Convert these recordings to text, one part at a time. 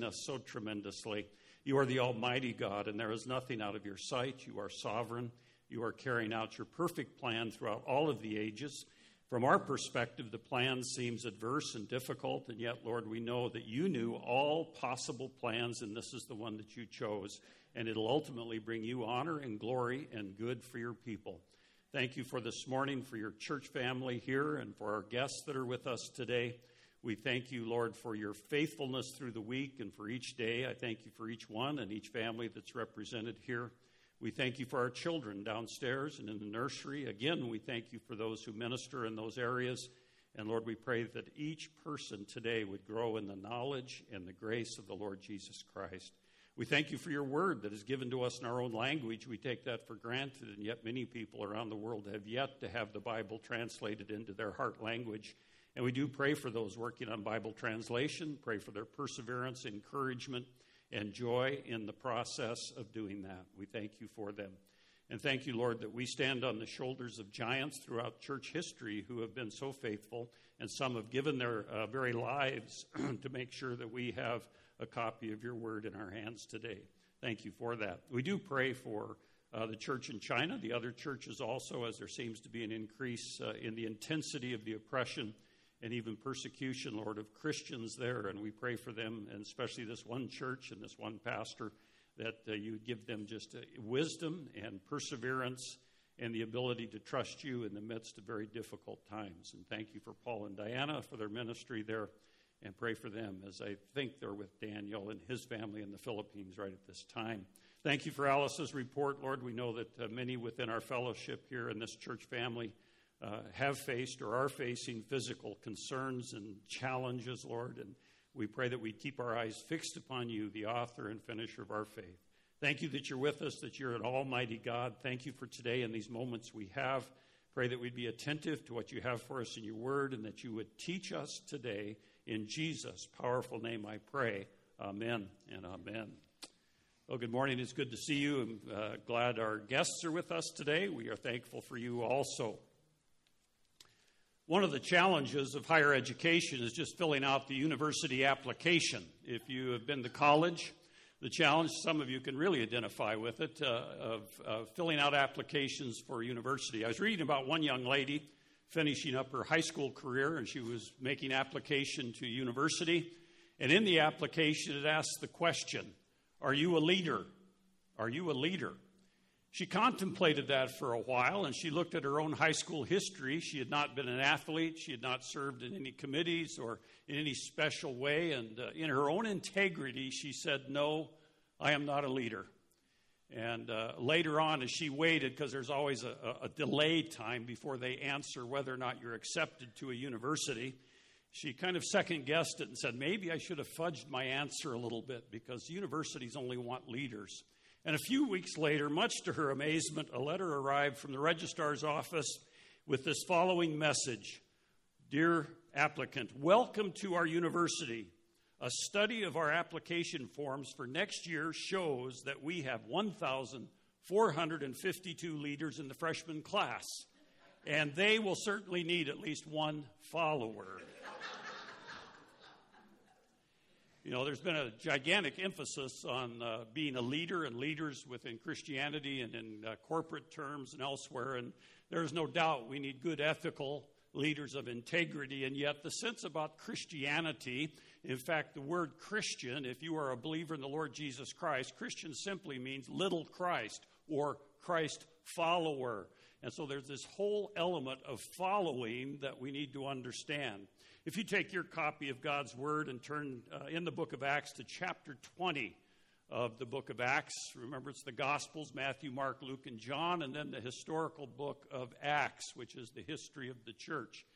blessing us so tremendously. You are the Almighty God, and there is nothing out of your sight. You are sovereign. You are carrying out your perfect plan throughout all of the ages. From our perspective, the plan seems adverse and difficult, and yet, Lord, we know that you knew all possible plans, and this is the one that you chose, and it'll ultimately bring you honor and glory and good for your people. Thank you for this morning, for your church family here, and for our guests that are with us today. We thank you, Lord, for your faithfulness through the week and for each day. I thank you for each one and each family that's represented here. We thank you for our children downstairs and in the nursery. Again, we thank you for those who minister in those areas. And Lord, we pray that each person today would grow in the knowledge and the grace of the Lord Jesus Christ. We thank you for your word that is given to us in our own language. We take that for granted, and yet many people around the world have yet to have the Bible translated into their heart language. And we do pray for those working on Bible translation, pray for their perseverance, encouragement and joy in the process of doing that. We thank you for them. And thank you, Lord, that we stand on the shoulders of giants throughout church history who have been so faithful, and some have given their uh, very lives to make sure that we have a copy of your word in our hands today. Thank you for that. We do pray for uh, the church in China, the other churches also, as there seems to be an increase uh, in the intensity of the oppression and even persecution, Lord, of Christians there. And we pray for them, and especially this one church and this one pastor, that uh, you give them just uh, wisdom and perseverance and the ability to trust you in the midst of very difficult times. And thank you for Paul and Diana for their ministry there, and pray for them as I think they're with Daniel and his family in the Philippines right at this time. Thank you for Alice's report, Lord. We know that uh, many within our fellowship here in this church family uh, have faced or are facing physical concerns and challenges, Lord. And we pray that we keep our eyes fixed upon you, the author and finisher of our faith. Thank you that you're with us, that you're an almighty God. Thank you for today and these moments we have. Pray that we'd be attentive to what you have for us in your word and that you would teach us today. In Jesus' powerful name I pray. Amen and amen. Well, good morning. It's good to see you. I'm uh, glad our guests are with us today. We are thankful for you also. One of the challenges of higher education is just filling out the university application. If you have been to college, the challenge, some of you can really identify with it, uh, of uh, filling out applications for university. I was reading about one young lady finishing up her high school career, and she was making application to university. And in the application, it asked the question Are you a leader? Are you a leader? She contemplated that for a while and she looked at her own high school history. She had not been an athlete, she had not served in any committees or in any special way. And uh, in her own integrity, she said, No, I am not a leader. And uh, later on, as she waited, because there's always a, a delay time before they answer whether or not you're accepted to a university, she kind of second guessed it and said, Maybe I should have fudged my answer a little bit because universities only want leaders. And a few weeks later, much to her amazement, a letter arrived from the registrar's office with this following message Dear applicant, welcome to our university. A study of our application forms for next year shows that we have 1,452 leaders in the freshman class, and they will certainly need at least one follower. You know, there's been a gigantic emphasis on uh, being a leader and leaders within Christianity and in uh, corporate terms and elsewhere. And there's no doubt we need good ethical leaders of integrity. And yet, the sense about Christianity, in fact, the word Christian, if you are a believer in the Lord Jesus Christ, Christian simply means little Christ or Christ follower. And so there's this whole element of following that we need to understand. If you take your copy of God's Word and turn uh, in the book of Acts to chapter 20 of the book of Acts, remember it's the Gospels Matthew, Mark, Luke, and John, and then the historical book of Acts, which is the history of the church.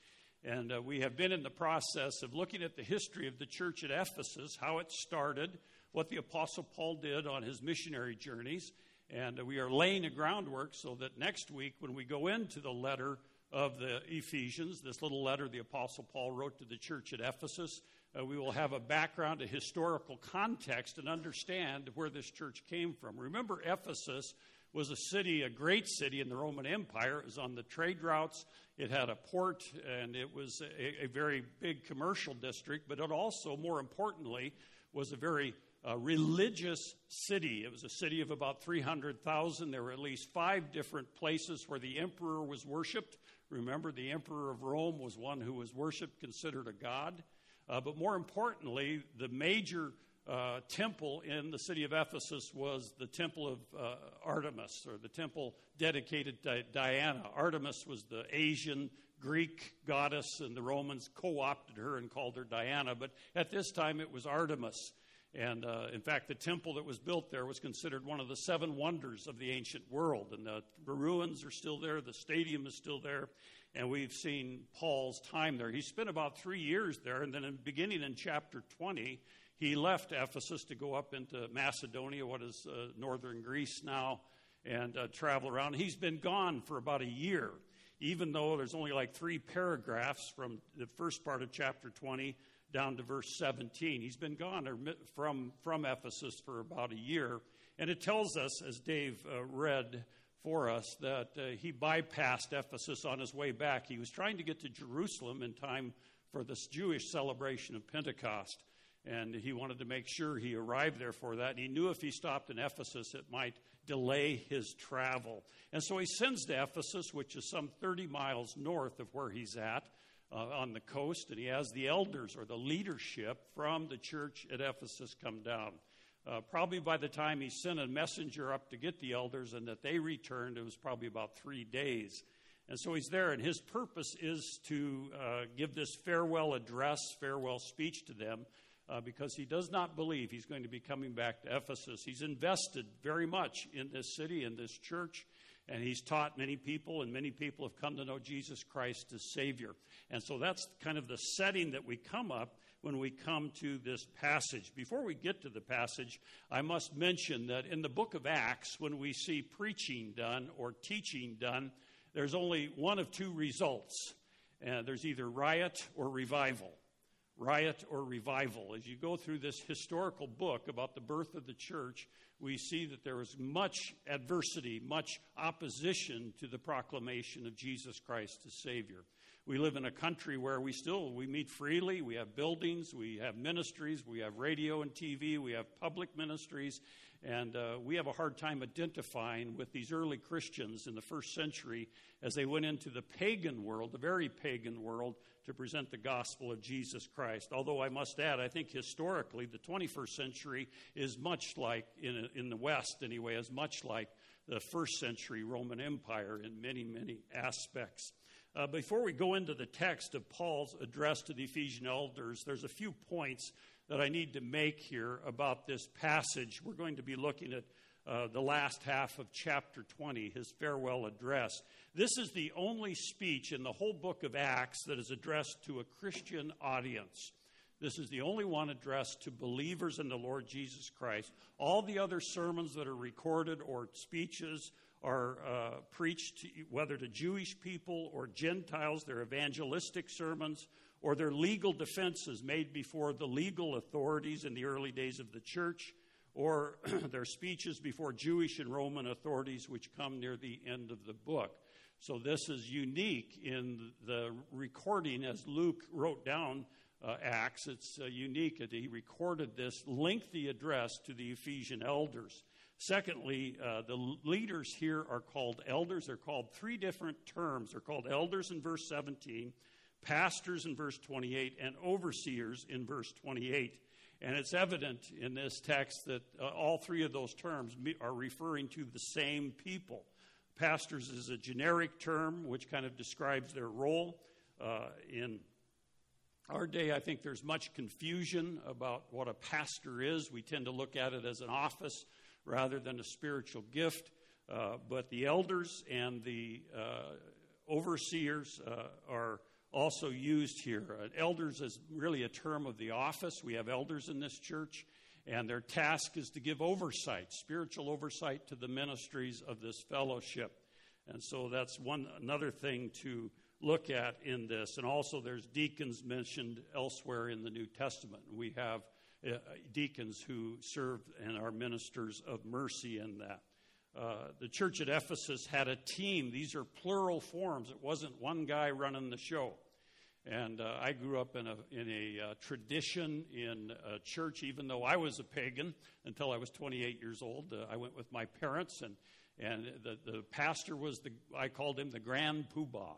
And uh, we have been in the process of looking at the history of the church at Ephesus, how it started, what the Apostle Paul did on his missionary journeys. And uh, we are laying a groundwork so that next week, when we go into the letter of the Ephesians, this little letter the Apostle Paul wrote to the church at Ephesus. Uh, we will have a background, a historical context, and understand where this church came from. Remember, Ephesus was a city, a great city in the Roman Empire. It was on the trade routes, it had a port, and it was a, a very big commercial district, but it also, more importantly, was a very uh, religious city. It was a city of about 300,000. There were at least five different places where the emperor was worshiped. Remember, the emperor of Rome was one who was worshiped, considered a god. Uh, but more importantly, the major uh, temple in the city of Ephesus was the temple of uh, Artemis, or the temple dedicated to Diana. Artemis was the Asian Greek goddess, and the Romans co opted her and called her Diana. But at this time, it was Artemis. And uh, in fact, the temple that was built there was considered one of the seven wonders of the ancient world. And the, ruins are still there, the stadium is still there, and we've seen Paul's time there. He spent about three years there, and then in, beginning in chapter 20, he left Ephesus to go up into Macedonia, what is uh, northern Greece now, and uh, travel around. He's been gone for about a year, even though there's only like three paragraphs from the first part of chapter 20 down to verse 17. He's been gone from, from Ephesus for about a year. And it tells us, as Dave uh, read for us, that uh, he bypassed Ephesus on his way back. He was trying to get to Jerusalem in time for this Jewish celebration of Pentecost. And he wanted to make sure he arrived there for that. And he knew if he stopped in Ephesus, it might delay his travel. And so he sends to Ephesus, which is some 30 miles north of where he's at uh, on the coast, and he has the elders or the leadership from the church at Ephesus come down. Uh, probably by the time he sent a messenger up to get the elders and that they returned, it was probably about three days. And so he's there, and his purpose is to uh, give this farewell address, farewell speech to them, uh, because he does not believe he's going to be coming back to Ephesus. He's invested very much in this city, in this church, and he's taught many people, and many people have come to know Jesus Christ as Savior. And so that's kind of the setting that we come up when we come to this passage. Before we get to the passage, I must mention that in the book of Acts, when we see preaching done or teaching done, there's only one of two results. Uh, there's either riot or revival riot or revival. As you go through this historical book about the birth of the church, we see that there was much adversity, much opposition to the proclamation of Jesus Christ as Savior. We live in a country where we still we meet freely, we have buildings, we have ministries, we have radio and TV, we have public ministries, and uh, we have a hard time identifying with these early Christians in the first century as they went into the pagan world, the very pagan world, to present the gospel of Jesus Christ. Although I must add, I think historically the 21st century is much like, in, in the West anyway, is much like the first century Roman Empire in many, many aspects. Uh, before we go into the text of Paul's address to the Ephesian elders, there's a few points that I need to make here about this passage. We're going to be looking at uh, the last half of chapter 20, his farewell address. This is the only speech in the whole book of Acts that is addressed to a Christian audience. This is the only one addressed to believers in the Lord Jesus Christ. All the other sermons that are recorded or speeches are uh, preached, to, whether to Jewish people or Gentiles, they're evangelistic sermons, or they're legal defenses made before the legal authorities in the early days of the church, or their speeches before Jewish and Roman authorities, which come near the end of the book. So this is unique in the recording as Luke wrote down uh, Acts. It's uh, unique that he recorded this lengthy address to the Ephesian elders. Secondly, uh, the leaders here are called elders. They're called three different terms. They're called elders in verse 17, pastors in verse 28, and overseers in verse 28. And it's evident in this text that uh, all three of those terms are referring to the same people. Pastors is a generic term which kind of describes their role. Uh, in our day, I think there's much confusion about what a pastor is. We tend to look at it as an office rather than a spiritual gift. Uh, but the elders and the uh, overseers uh, are also used here. Uh, elders is really a term of the office. We have elders in this church, and their task is to give oversight, spiritual oversight to the ministries of this fellowship. And so that's one another thing to look at in this. And also there's deacons mentioned elsewhere in the New Testament. We have uh, deacons who serve and are ministers of mercy in that. Uh, the church at Ephesus had a team. These are plural forms. It wasn't one guy running the show. And uh, I grew up in a, in a uh, tradition in a church, even though I was a pagan until I was 28 years old. Uh, I went with my parents, and, and the, the pastor was the, I called him the Grand Poobah.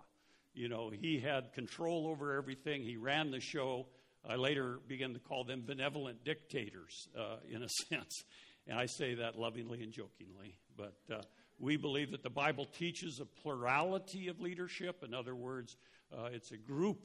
You know, he had control over everything, he ran the show. I later began to call them benevolent dictators, uh, in a sense. And I say that lovingly and jokingly. But uh, we believe that the Bible teaches a plurality of leadership. In other words, uh, it's a group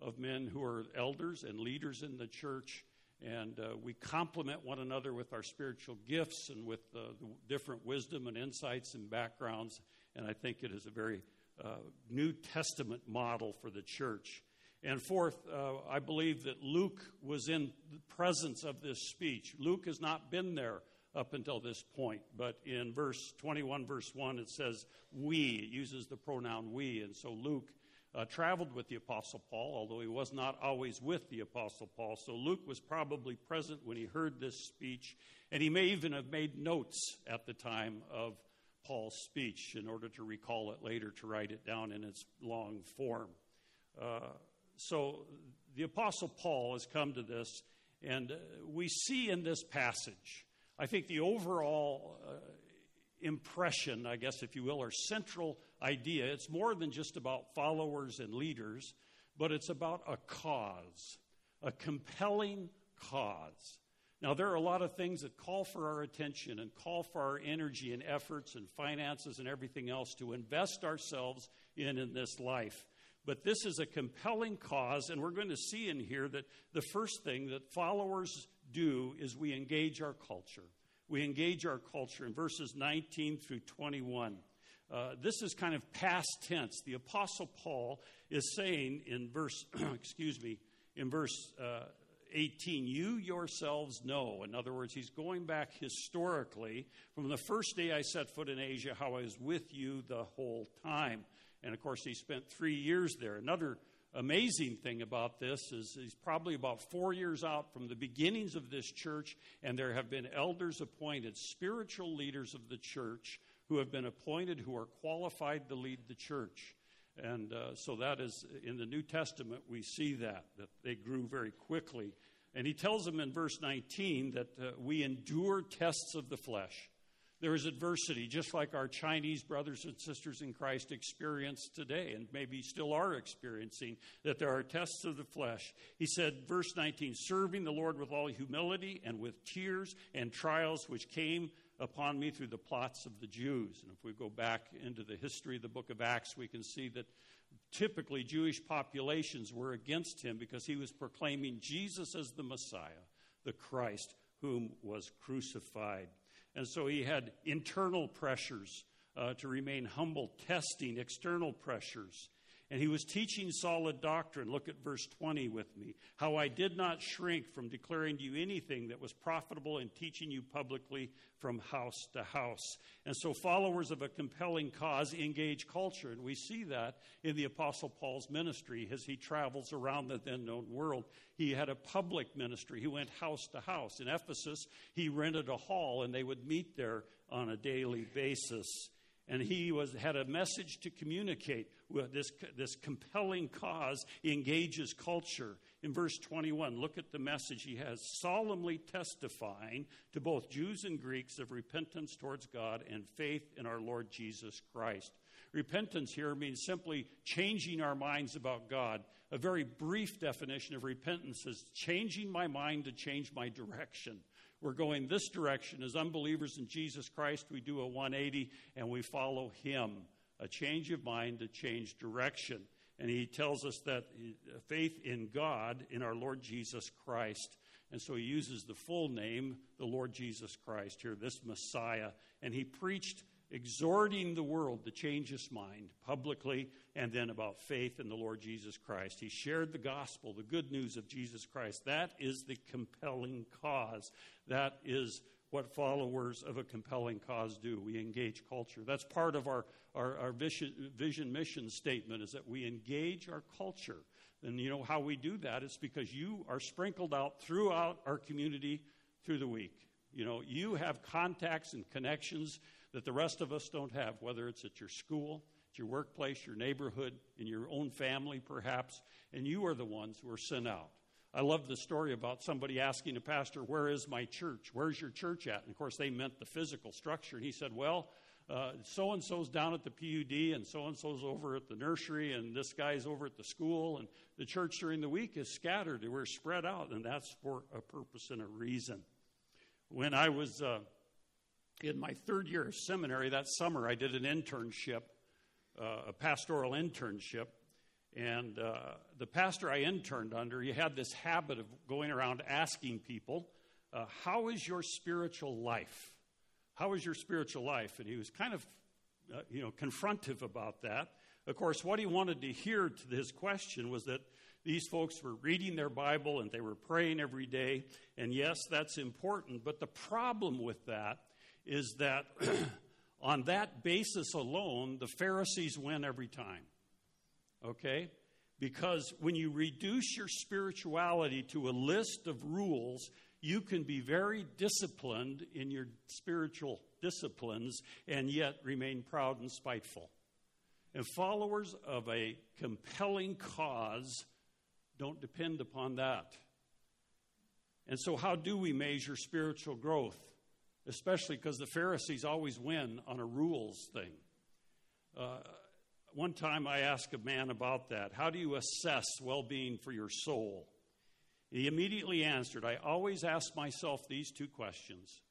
of men who are elders and leaders in the church, and uh, we complement one another with our spiritual gifts and with uh, the different wisdom and insights and backgrounds. And I think it is a very uh, New Testament model for the church. And fourth, uh, I believe that Luke was in the presence of this speech. Luke has not been there up until this point, but in verse 21, verse 1, it says we. It uses the pronoun we. And so Luke uh, traveled with the Apostle Paul, although he was not always with the Apostle Paul. So Luke was probably present when he heard this speech, and he may even have made notes at the time of Paul's speech in order to recall it later to write it down in its long form. Uh, so the Apostle Paul has come to this, and uh, we see in this passage, I think the overall uh, impression, I guess, if you will, or central idea. It's more than just about followers and leaders, but it's about a cause, a compelling cause. Now, there are a lot of things that call for our attention and call for our energy and efforts and finances and everything else to invest ourselves in in this life. But this is a compelling cause, and we're going to see in here that the first thing that followers do is we engage our culture. We engage our culture in verses 19 through 21. Uh, this is kind of past tense. The Apostle Paul is saying in verse, excuse me, in verse uh, 18, you yourselves know. In other words, he's going back historically from the first day I set foot in Asia, how I was with you the whole time. And of course, he spent three years there. Another amazing thing about this is he's probably about four years out from the beginnings of this church, and there have been elders appointed, spiritual leaders of the church who have been appointed, who are qualified to lead the church. And uh, so that is in the New Testament, we see that, that they grew very quickly. And he tells them in verse 19 that uh, we endure tests of the flesh. There is adversity, just like our Chinese brothers and sisters in Christ experience today, and maybe still are experiencing, that there are tests of the flesh. He said, verse 19, serving the Lord with all humility and with tears and trials which came upon me through the plots of the Jews. And if we go back into the history of the book of Acts, we can see that typically Jewish populations were against him because he was proclaiming Jesus as the Messiah, the Christ, whom was crucified. And so he had internal pressures uh, to remain humble, testing external pressures. And he was teaching solid doctrine. Look at verse 20 with me. How I did not shrink from declaring to you anything that was profitable in teaching you publicly from house to house. And so, followers of a compelling cause engage culture. And we see that in the Apostle Paul's ministry as he travels around the then known world. He had a public ministry, he went house to house. In Ephesus, he rented a hall, and they would meet there on a daily basis and he was, had a message to communicate. With this, this compelling cause engages culture. In verse 21, look at the message he has solemnly testifying to both Jews and Greeks of repentance towards God and faith in our Lord Jesus Christ. Repentance here means simply changing our minds about God. A very brief definition of repentance is changing my mind to change my direction we're going this direction. As unbelievers in Jesus Christ, we do a 180 and we follow Him. A change of mind, a change direction. And He tells us that uh, faith in God, in our Lord Jesus Christ. And so He uses the full name, the Lord Jesus Christ here, this Messiah. And He preached exhorting the world to change his mind publicly and then about faith in the Lord Jesus Christ. He shared the gospel, the good news of Jesus Christ. That is the compelling cause. That is what followers of a compelling cause do. We engage culture. That's part of our, our, our vision, vision mission statement is that we engage our culture. And you know how we do that? It's because you are sprinkled out throughout our community through the week. You know, you have contacts and connections that the rest of us don't have, whether it's at your school, at your workplace, your neighborhood, in your own family, perhaps, and you are the ones who are sent out. I love the story about somebody asking a pastor, Where is my church? Where's your church at? And of course, they meant the physical structure. And he said, Well, so and so's down at the PUD, and so and so's over at the nursery, and this guy's over at the school, and the church during the week is scattered. We're spread out, and that's for a purpose and a reason. When I was uh, in my third year of seminary that summer, I did an internship, uh, a pastoral internship. And uh, the pastor I interned under, he had this habit of going around asking people, uh, How is your spiritual life? How is your spiritual life? And he was kind of, uh, you know, confrontive about that. Of course, what he wanted to hear to his question was that these folks were reading their Bible and they were praying every day. And yes, that's important. But the problem with that is that on that basis alone, the Pharisees win every time. Okay? Because when you reduce your spirituality to a list of rules, you can be very disciplined in your spiritual disciplines and yet remain proud and spiteful. And followers of a compelling cause don't depend upon that. And so, how do we measure spiritual growth? Especially because the Pharisees always win on a rules thing. Uh, one time I asked a man about that. How do you assess well being for your soul? He immediately answered, I always ask myself these two questions.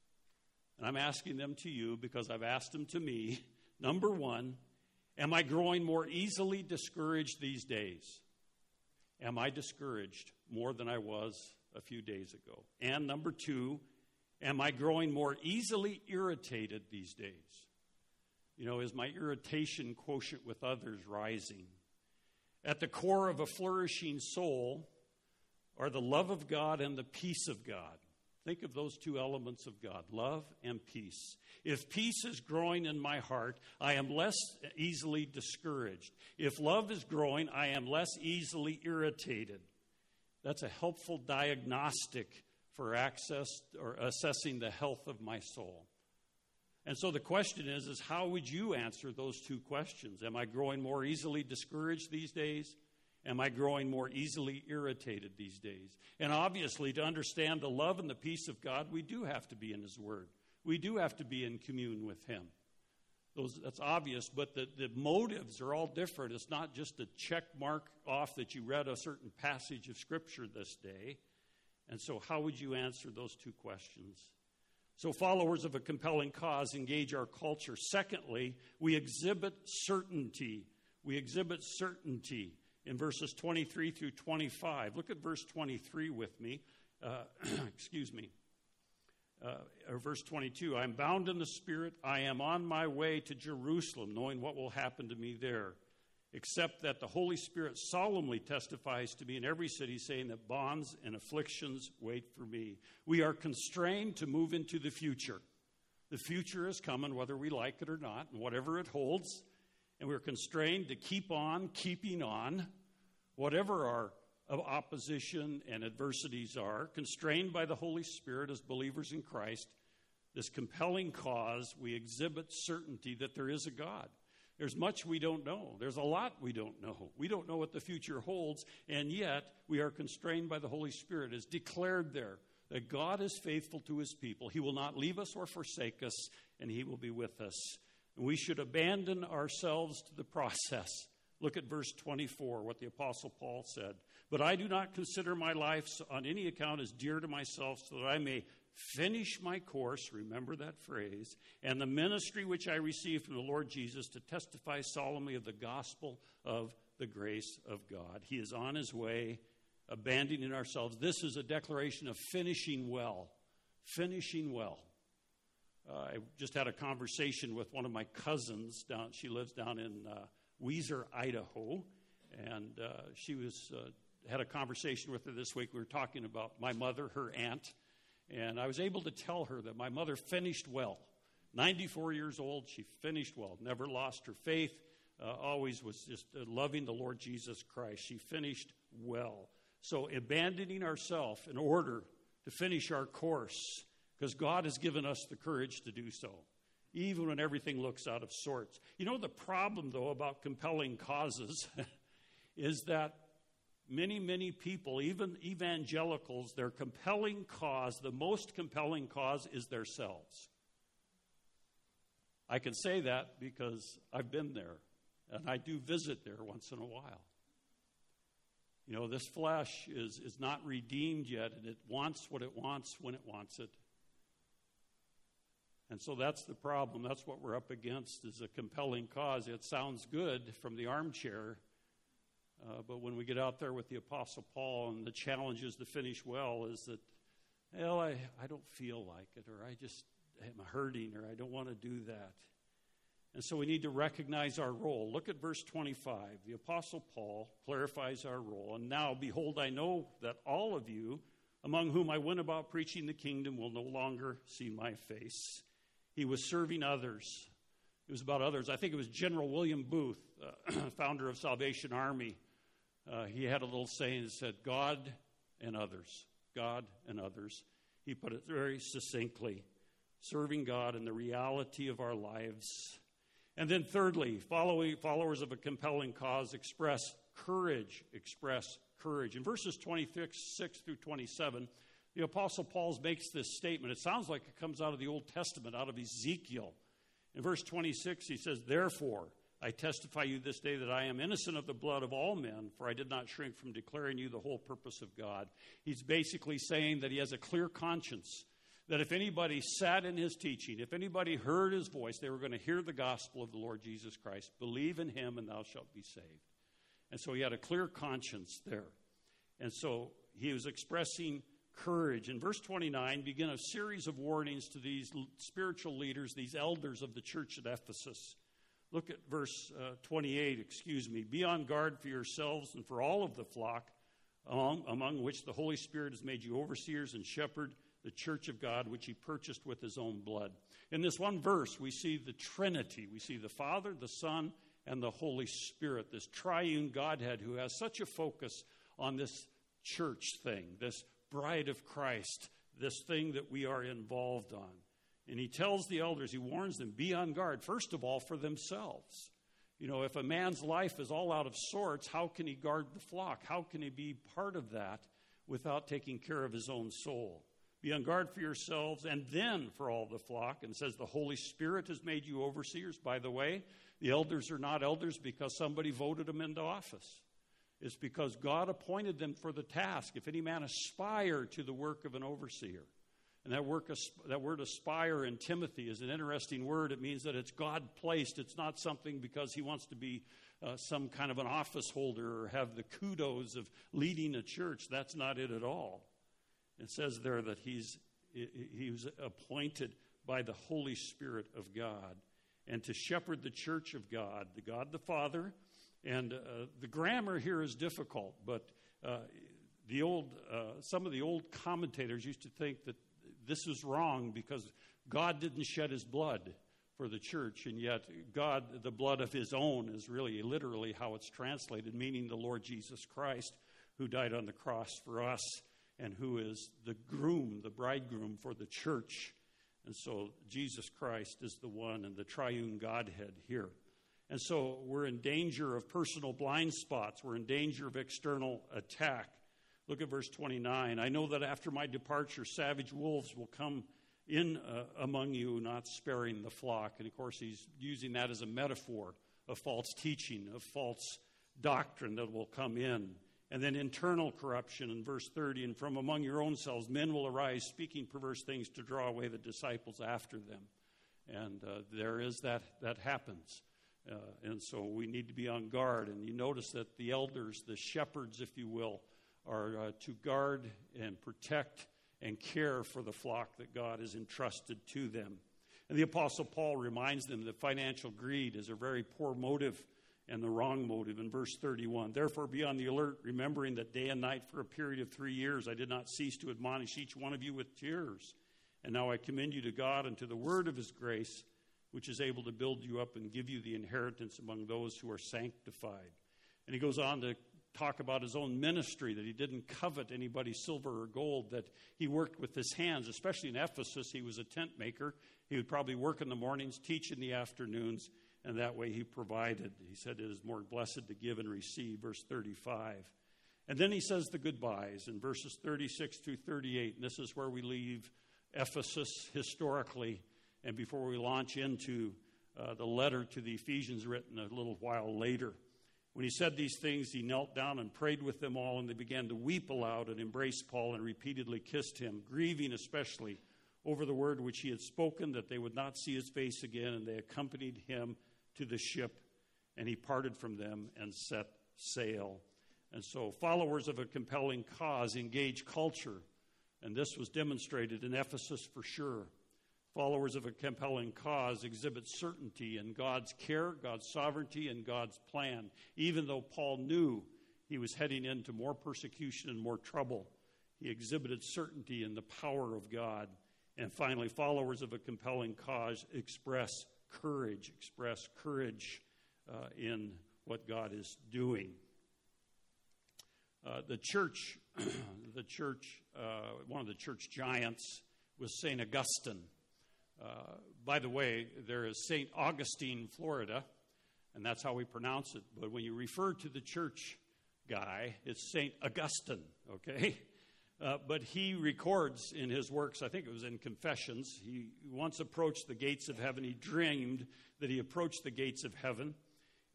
And I'm asking them to you because I've asked them to me. Number one, am I growing more easily discouraged these days? Am I discouraged more than I was a few days ago? And number two, am I growing more easily irritated these days? You know, is my irritation quotient with others rising? At the core of a flourishing soul are the love of God and the peace of God. Think of those two elements of God love and peace. If peace is growing in my heart, I am less easily discouraged. If love is growing, I am less easily irritated. That's a helpful diagnostic for access or assessing the health of my soul. And so the question is is how would you answer those two questions? Am I growing more easily discouraged these days? Am I growing more easily irritated these days? And obviously, to understand the love and the peace of God, we do have to be in His Word. We do have to be in commune with Him. Those, that's obvious, but the, the motives are all different. It's not just a check mark off that you read a certain passage of Scripture this day. And so, how would you answer those two questions? So, followers of a compelling cause engage our culture. Secondly, we exhibit certainty. We exhibit certainty in verses 23 through 25. Look at verse 23 with me. Uh, excuse me. Uh, or verse 22 I am bound in the Spirit. I am on my way to Jerusalem, knowing what will happen to me there. Except that the Holy Spirit solemnly testifies to me in every city, saying that bonds and afflictions wait for me. We are constrained to move into the future. The future is coming, whether we like it or not, and whatever it holds and we're constrained to keep on keeping on, whatever our opposition and adversities are, constrained by the Holy Spirit as believers in Christ, this compelling cause, we exhibit certainty that there is a God. There's much we don't know. There's a lot we don't know. We don't know what the future holds, and yet we are constrained by the Holy Spirit, as declared there that God is faithful to his people. He will not leave us or forsake us, and he will be with us. And We should abandon ourselves to the process. Look at verse 24, what the Apostle Paul said. But I do not consider my life on any account as dear to myself, so that I may finish my course, remember that phrase, and the ministry which I received from the Lord Jesus to testify solemnly of the gospel of the grace of God. He is on his way, abandoning ourselves. This is a declaration of finishing well. Finishing well. Uh, I just had a conversation with one of my cousins down. She lives down in uh, Weiser, Idaho, and uh, she was uh, had a conversation with her this week. We were talking about my mother, her aunt, and I was able to tell her that my mother finished well. 94 years old, she finished well. Never lost her faith. Uh, always was just uh, loving the Lord Jesus Christ. She finished well. So abandoning ourselves in order to finish our course because God has given us the courage to do so. even when everything looks out of sorts. You know, the problem, though, about compelling causes is that many, many people, even evangelicals, their compelling cause, the most compelling cause is themselves. I can say that because I've been there and I do visit there once in a while. You know, this flesh is, is not redeemed yet, and it wants what it wants when it wants it. And so that's the problem. That's what we're up against is a compelling cause. It sounds good from the armchair, uh, but when we get out there with the Apostle Paul and the challenge is to finish well, is that, well, I, I don't feel like it, or I just am hurting, or I don't want to do that. And so we need to recognize our role. Look at verse 25. The Apostle Paul clarifies our role. And now, behold, I know that all of you, among whom I went about preaching the kingdom, will no longer see my face. He was serving others. It was about others. I think it was General William Booth, uh, founder of Salvation Army. Uh, he had a little saying that said, God and others. God and others. He put it very succinctly serving God in the reality of our lives and then, thirdly, following, followers of a compelling cause express courage, express courage. In verses 26 6 through 27, the Apostle Paul makes this statement. It sounds like it comes out of the Old Testament, out of Ezekiel. In verse 26, he says, Therefore, I testify you this day that I am innocent of the blood of all men, for I did not shrink from declaring you the whole purpose of God. He's basically saying that he has a clear conscience that if anybody sat in his teaching, if anybody heard his voice, they were going to hear the gospel of the Lord Jesus Christ. Believe in him, and thou shalt be saved. And so he had a clear conscience there. And so he was expressing courage. In verse 29, begin a series of warnings to these spiritual leaders, these elders of the church at Ephesus. Look at verse uh, 28, excuse me. Be on guard for yourselves and for all of the flock, among, among which the Holy Spirit has made you overseers and shepherd the church of God, which he purchased with his own blood. In this one verse, we see the Trinity. We see the Father, the Son, and the Holy Spirit, this triune Godhead who has such a focus on this church thing, this bride of Christ, this thing that we are involved on. And he tells the elders, he warns them, be on guard, first of all, for themselves. You know, if a man's life is all out of sorts, how can he guard the flock? How can he be part of that without taking care of his own soul? Be on guard for yourselves and then for all the flock. And says, The Holy Spirit has made you overseers. By the way, the elders are not elders because somebody voted them into office. It's because God appointed them for the task. If any man aspire to the work of an overseer, and that, that word aspire in Timothy is an interesting word. It means that it's God placed. It's not something because he wants to be uh, some kind of an office holder or have the kudos of leading a church. That's not it at all. It says there that he's, he was appointed by the Holy Spirit of God and to shepherd the church of God, the God the Father. And uh, the grammar here is difficult, but uh, the old, uh, some of the old commentators used to think that this is wrong because God didn't shed his blood for the church, and yet God, the blood of his own, is really literally how it's translated, meaning the Lord Jesus Christ, who died on the cross for us and who is the groom, the bridegroom for the church. And so Jesus Christ is the one and the triune Godhead here. And so we're in danger of personal blind spots. We're in danger of external attack. Look at verse 29. I know that after my departure, savage wolves will come in uh, among you, not sparing the flock. And of course, he's using that as a metaphor of false teaching, of false doctrine that will come in. And then internal corruption in verse 30, and from among your own selves men will arise speaking perverse things to draw away the disciples after them. And uh, there is that, that happens. Uh, and so we need to be on guard. And you notice that the elders, the shepherds, if you will, are uh, to guard and protect and care for the flock that God has entrusted to them. And the Apostle Paul reminds them that financial greed is a very poor motive and the wrong motive in verse 31. Therefore, be on the alert, remembering that day and night for a period of three years I did not cease to admonish each one of you with tears. And now I commend you to God and to the word of his grace, which is able to build you up and give you the inheritance among those who are sanctified. And he goes on to talk about his own ministry, that he didn't covet anybody's silver or gold, that he worked with his hands, especially in Ephesus. He was a tent maker. He would probably work in the mornings, teach in the afternoons, and that way he provided. He said, It is more blessed to give and receive, verse 35. And then he says the goodbyes in verses 36 through 38. And this is where we leave Ephesus historically, and before we launch into uh, the letter to the Ephesians written a little while later. When he said these things, he knelt down and prayed with them all, and they began to weep aloud and embrace Paul and repeatedly kissed him, grieving especially over the word which he had spoken, that they would not see his face again, and they accompanied him to the ship, and he parted from them and set sail. And so, followers of a compelling cause engage culture, and this was demonstrated in Ephesus for sure. Followers of a compelling cause exhibit certainty in God's care, God's sovereignty, and God's plan, even though Paul knew he was heading into more persecution and more trouble. He exhibited certainty in the power of God. And finally, followers of a compelling cause express courage, express courage uh, in what God is doing. Uh, the church, the church, uh, one of the church giants was St. Augustine. Uh, by the way, there is St. Augustine, Florida, and that's how we pronounce it. But when you refer to the church guy, it's St. Augustine, okay? Uh, but he records in his works, I think it was in Confessions, he once approached the gates of heaven. He dreamed that he approached the gates of heaven,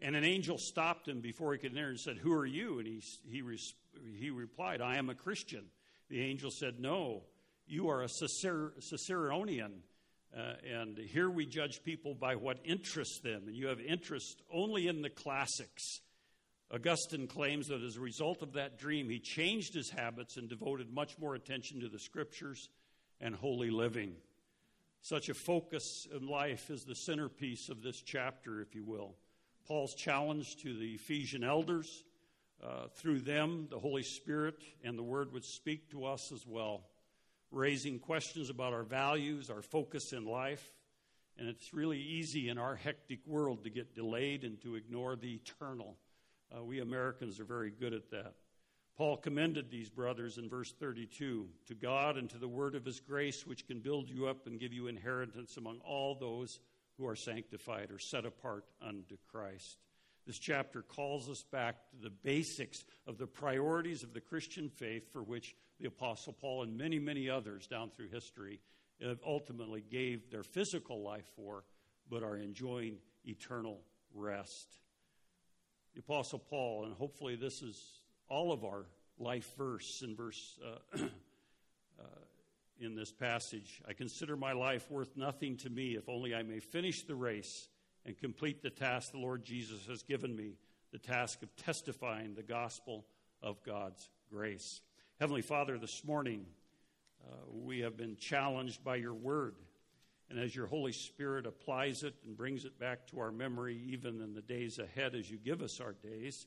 and an angel stopped him before he could enter and said, Who are you? And he, he, he replied, I am a Christian. The angel said, No, you are a Cicer- Ciceronian. Uh, and here we judge people by what interests them, and you have interest only in the classics. Augustine claims that as a result of that dream, he changed his habits and devoted much more attention to the scriptures and holy living. Such a focus in life is the centerpiece of this chapter, if you will. Paul's challenge to the Ephesian elders. Uh, through them, the Holy Spirit and the Word would speak to us as well, raising questions about our values, our focus in life. And it's really easy in our hectic world to get delayed and to ignore the eternal. Uh, we Americans are very good at that. Paul commended these brothers in verse 32 to God and to the word of his grace, which can build you up and give you inheritance among all those who are sanctified or set apart unto Christ. This chapter calls us back to the basics of the priorities of the Christian faith for which the Apostle Paul and many, many others down through history ultimately gave their physical life for, but are enjoying eternal rest the Apostle Paul, and hopefully this is all of our life verse in verse uh, uh, in this passage. I consider my life worth nothing to me if only I may finish the race and complete the task the Lord Jesus has given me, the task of testifying the gospel of God's grace. Heavenly Father, this morning uh, we have been challenged by your word. And as your Holy Spirit applies it and brings it back to our memory, even in the days ahead as you give us our days,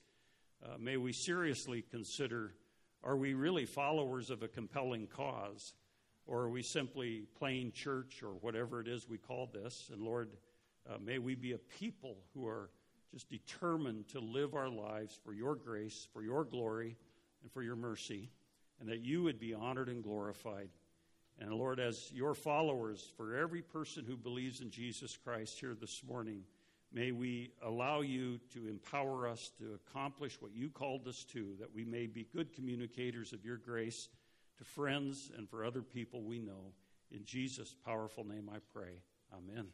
uh, may we seriously consider are we really followers of a compelling cause? Or are we simply plain church or whatever it is we call this? And Lord, uh, may we be a people who are just determined to live our lives for your grace, for your glory, and for your mercy, and that you would be honored and glorified. And Lord, as your followers, for every person who believes in Jesus Christ here this morning, may we allow you to empower us to accomplish what you called us to, that we may be good communicators of your grace to friends and for other people we know. In Jesus' powerful name I pray. Amen.